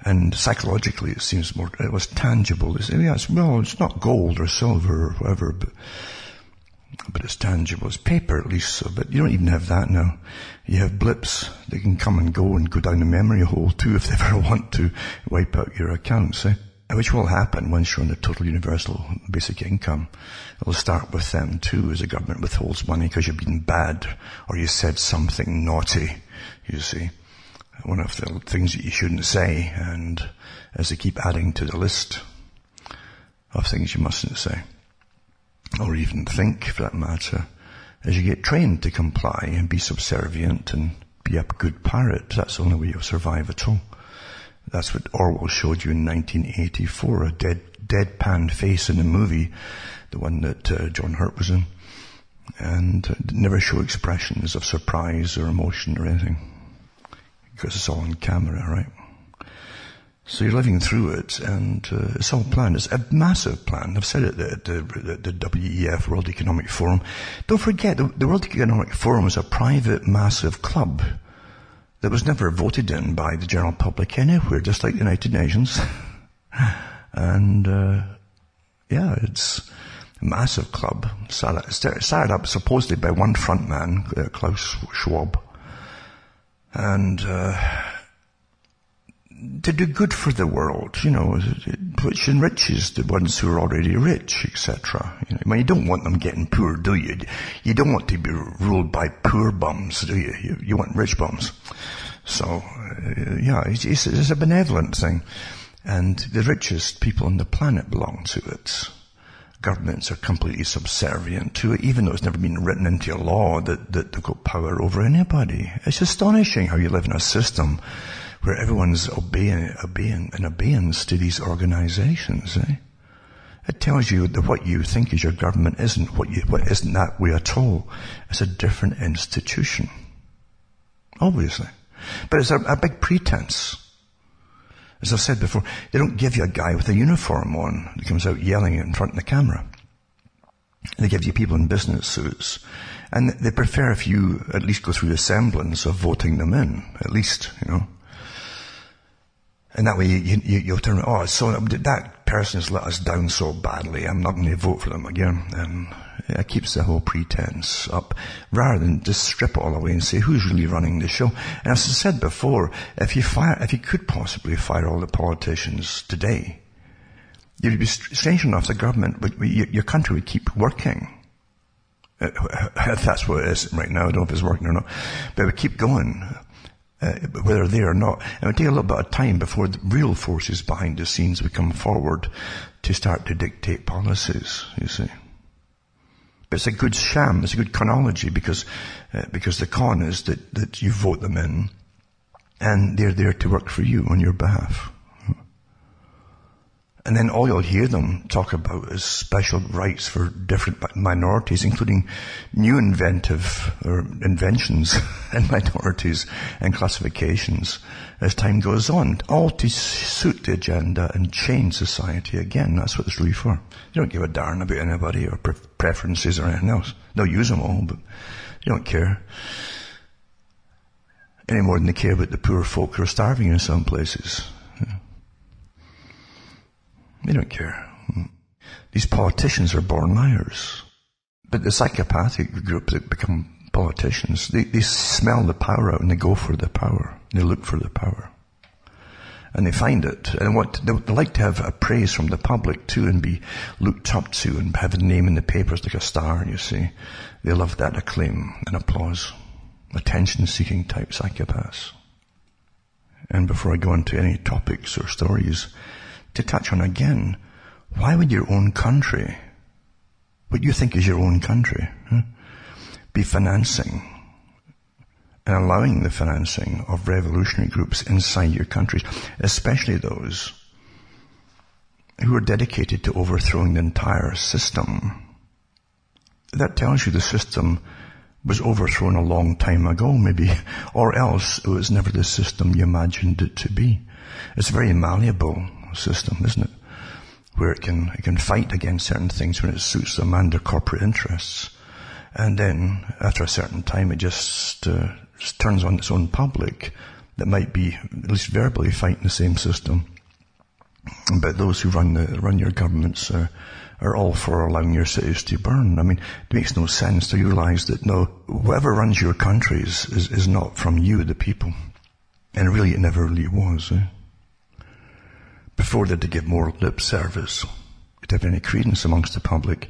And psychologically, it seems more, it was tangible. Yeah, it's, well, it's not gold or silver or whatever, but, but it's tangible. It's paper at least, so, but you don't even have that now. You have blips. They can come and go and go down the memory hole too if they [laughs] ever want to wipe out your accounts, eh? Which will happen once you're on the total universal basic income. It'll start with them too as the government withholds money because you've been bad or you said something naughty, you see. One of the things that you shouldn't say and as they keep adding to the list of things you mustn't say or even think for that matter as you get trained to comply and be subservient and be a good pirate. That's the only way you'll survive at all. That's what Orwell showed you in 1984, a dead, deadpan face in the movie, the one that uh, John Hurt was in, and uh, never show expressions of surprise or emotion or anything, because it's all on camera, right? So you're living through it, and uh, it's all planned. It's a massive plan. I've said it at the, the, the WEF, World Economic Forum. Don't forget, the, the World Economic Forum is a private, massive club that was never voted in by the general public anywhere, just like the United Nations. [laughs] and, uh, yeah, it's a massive club. Started up supposedly by one front man, uh, Klaus Schwab. And, uh, to do good for the world, you know, which enriches the ones who are already rich, etc. You know, I mean, you don't want them getting poor, do you? You don't want to be ruled by poor bums, do you? You, you want rich bums. So, uh, yeah, it's, it's, it's a benevolent thing. And the richest people on the planet belong to it governments are completely subservient to it, even though it's never been written into a law that, that they've got power over anybody. It's astonishing how you live in a system where everyone's obeying, obeying, in obedience to these organizations, eh? It tells you that what you think is your government isn't what you, what isn't that way at all. It's a different institution. Obviously. But it's a, a big pretense. As I've said before, they don't give you a guy with a uniform on that comes out yelling in front of the camera. They give you people in business suits. And they prefer if you at least go through the semblance of voting them in. At least, you know. And that way you, you, you'll turn, oh, so that person has let us down so badly, I'm not going to vote for them again. And it keeps the whole pretense up rather than just strip it all away and say who's really running the show. And as I said before, if you fire, if you could possibly fire all the politicians today, you'd be strange enough the government, would, your country would keep working. If uh, [laughs] that's what it is right now, I don't know if it's working or not, but it would keep going uh, whether they or not. It would take a little bit of time before the real forces behind the scenes would come forward to start to dictate policies, you see. But it's a good sham, it's a good chronology because, uh, because the con is that, that you vote them in and they're there to work for you on your behalf. And then all you'll hear them talk about is special rights for different minorities, including new inventive or inventions [laughs] and minorities and classifications as time goes on, all to suit the agenda and change society again. That's what it's really for. You don't give a darn about anybody or pre- preferences or anything else. They'll use them all, but you don't care. Any more than they care about the poor folk who are starving in some places. They don't care. These politicians are born liars. But the psychopathic group that become politicians, they, they smell the power out and they go for the power. They look for the power. And they find it. And what, they, they like to have a praise from the public too and be looked up to and have a name in the papers like a star, you see. They love that acclaim and applause. Attention seeking type psychopaths. And before I go into any topics or stories, to touch on again, why would your own country, what you think is your own country, huh, be financing and allowing the financing of revolutionary groups inside your countries, especially those who are dedicated to overthrowing the entire system. That tells you the system was overthrown a long time ago, maybe, [laughs] or else it was never the system you imagined it to be. It's very malleable system, isn't it? Where it can, it can fight against certain things when it suits them and their corporate interests. And then, after a certain time, it just, uh, just turns on its own public that might be, at least verbally, fighting the same system. But those who run the, run your governments are, are all for allowing your cities to burn. I mean, it makes no sense to realize that no, whoever runs your countries is, is not from you, the people. And really, it never really was. Eh? Before they had to give more lip service to have any credence amongst the public.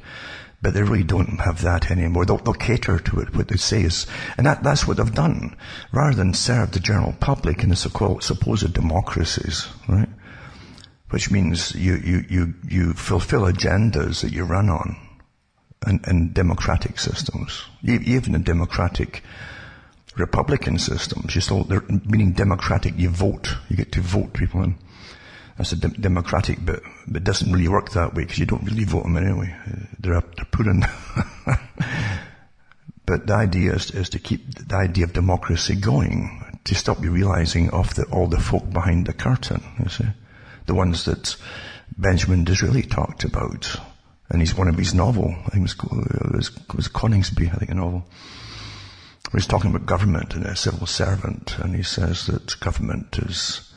But they really don't have that anymore. They'll, they'll cater to it, what they say is, and that, that's what they've done. Rather than serve the general public in the so-called supposed democracies, right? Which means you, you, you, you fulfill agendas that you run on and, and democratic systems. Even in democratic Republican systems, you still, meaning democratic, you vote. You get to vote people in. That's a de- democratic bit, but it doesn't really work that way because you don't really vote them anyway. Uh, they're, up, they're put [laughs] in. but the idea is, is, to keep the idea of democracy going, to stop you realizing of the, all the folk behind the curtain, you see. The ones that Benjamin Disraeli talked about. And he's one of his novel, I think it was, it uh, was, it was Coningsby, I think a novel. He's talking about government and a civil servant, and he says that government is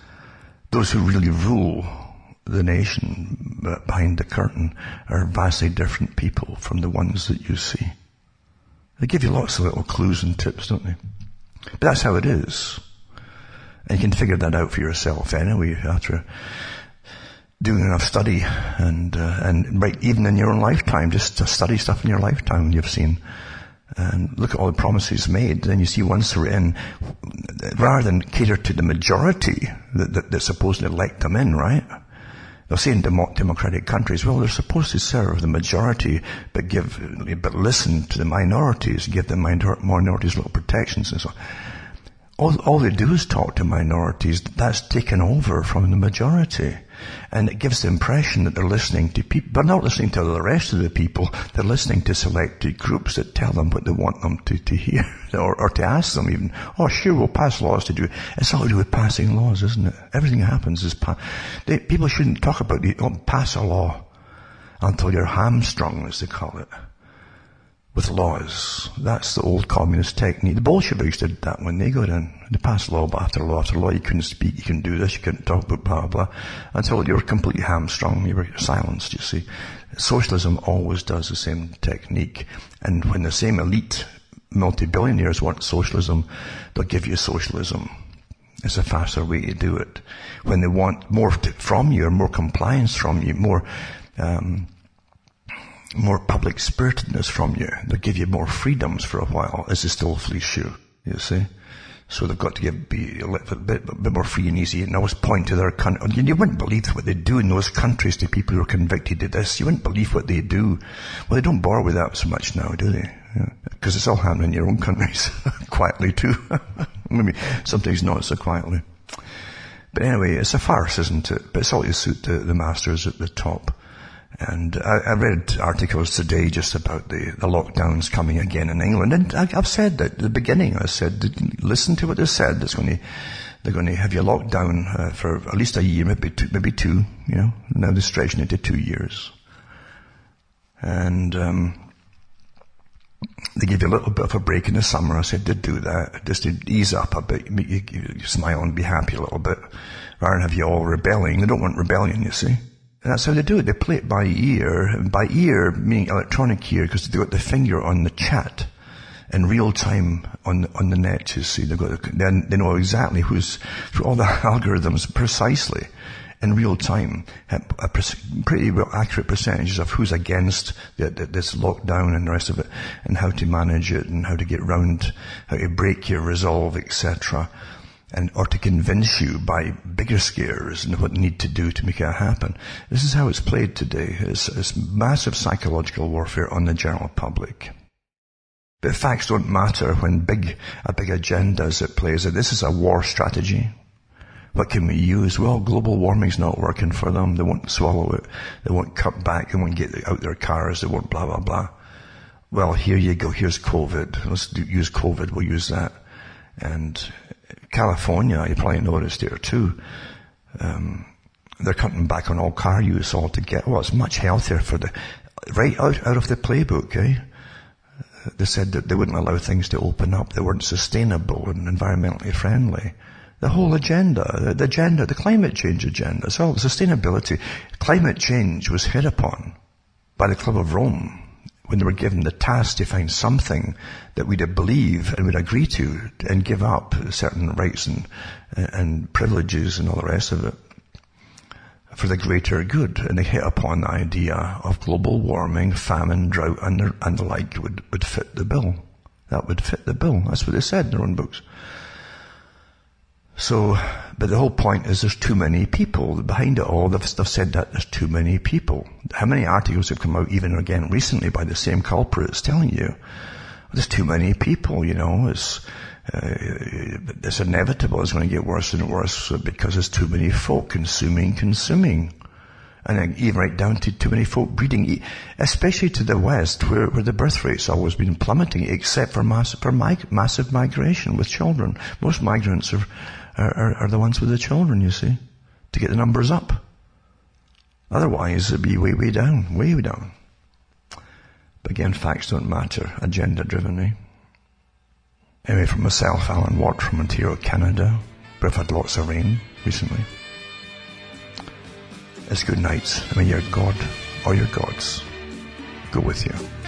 those who really rule the nation behind the curtain are vastly different people from the ones that you see. They give you lots of little clues and tips, don't they? But that's how it is. And you can figure that out for yourself anyway after doing enough study and, uh, and right, even in your own lifetime, just to study stuff in your lifetime you've seen and look at all the promises made, then you see once they're in, rather than cater to the majority that, that, that supposedly elect them in, right? They'll say in democratic countries, well, they're supposed to serve the majority, but give, but listen to the minorities, give the minor, minorities little protections and so on. All, all they do is talk to minorities. That's taken over from the majority. And it gives the impression that they're listening to people, but not listening to the rest of the people. They're listening to selected groups that tell them what they want them to, to hear, [laughs] or, or to ask them even. Oh, sure, we'll pass laws to do. It. It's all to do with passing laws, isn't it? Everything that happens is pa- they, people shouldn't talk about it. Don't oh, pass a law until you're hamstrung, as they call it with laws. That's the old communist technique. The Bolsheviks did that when they got in. They passed law after law after law. You couldn't speak, you couldn't do this, you couldn't talk about blah, blah, blah. Until you were completely hamstrung, you were silenced, you see. Socialism always does the same technique. And when the same elite multi-billionaires want socialism, they'll give you socialism. It's a faster way to do it. When they want more from you, or more compliance from you, more, um, more public spiritedness from you. They'll give you more freedoms for a while as they still fleece shoe. You see? So they've got to give, be a little bit, a bit more free and easy and always point to their country. You wouldn't believe what they do in those countries to people who are convicted of this. You wouldn't believe what they do. Well, they don't bother with that so much now, do they? Because yeah. it's all happening in your own countries. [laughs] quietly too. [laughs] Maybe sometimes not so quietly. But anyway, it's a farce, isn't it? But it's all to suit the, the masters at the top. And I, I, read articles today just about the, the lockdowns coming again in England. And I, have said that at the beginning, I said, listen to what they said. It's going to, they're going to have you locked down uh, for at least a year, maybe two, maybe two, you know. Now they're stretching it to two years. And, um, they give you a little bit of a break in the summer. I said, did do that, just to ease up a bit, make you, you smile and be happy a little bit, rather than have you all rebelling. They don't want rebellion, you see. And that's how they do it. They play it by ear. by ear, meaning electronic ear, because they've got the finger on the chat in real time on on the net, you see. They've got, they know exactly who's, through all the [laughs] algorithms precisely in real time, a pretty well accurate percentages of who's against the, the, this lockdown and the rest of it, and how to manage it, and how to get round, how to break your resolve, etc and or to convince you by bigger scares and what need to do to make it happen. This is how it's played today. It's, it's massive psychological warfare on the general public. But facts don't matter when big a big agenda is at play. That this is a war strategy. What can we use? Well, global warming's not working for them. They won't swallow it. They won't cut back. They won't get out their cars. They won't blah blah blah. Well, here you go. Here's COVID. Let's do, use COVID. We'll use that. And California, you probably noticed here too, um, they're cutting back on all car use altogether. Well, it's much healthier for the, right out, out of the playbook, eh? They said that they wouldn't allow things to open up. They weren't sustainable and environmentally friendly. The whole agenda, the, the agenda, the climate change agenda, so sustainability, climate change was hit upon by the Club of Rome when they were given the task to find something that we'd believe and would agree to and give up certain rights and, and privileges and all the rest of it for the greater good. And they hit upon the idea of global warming, famine, drought, and the, and the like would, would fit the bill. That would fit the bill. That's what they said in their own books. So, but the whole point is there's too many people. Behind it all, they've, they've said that there's too many people. How many articles have come out even again recently by the same culprits telling you there's too many people, you know, it's, uh, it's inevitable. It's going to get worse and worse because there's too many folk consuming, consuming. And then even right down to too many folk breeding, especially to the west where, where the birth rate's always been plummeting except for, mass, for mig- massive migration with children. Most migrants are, are, are the ones with the children, you see, to get the numbers up. Otherwise it'd be way, way down, way, way down. But again, facts don't matter, agenda driven, eh? Anyway, from myself, Alan Watt from Ontario, Canada. We've had lots of rain recently. It's good nights. I mean, your God or your gods go with you.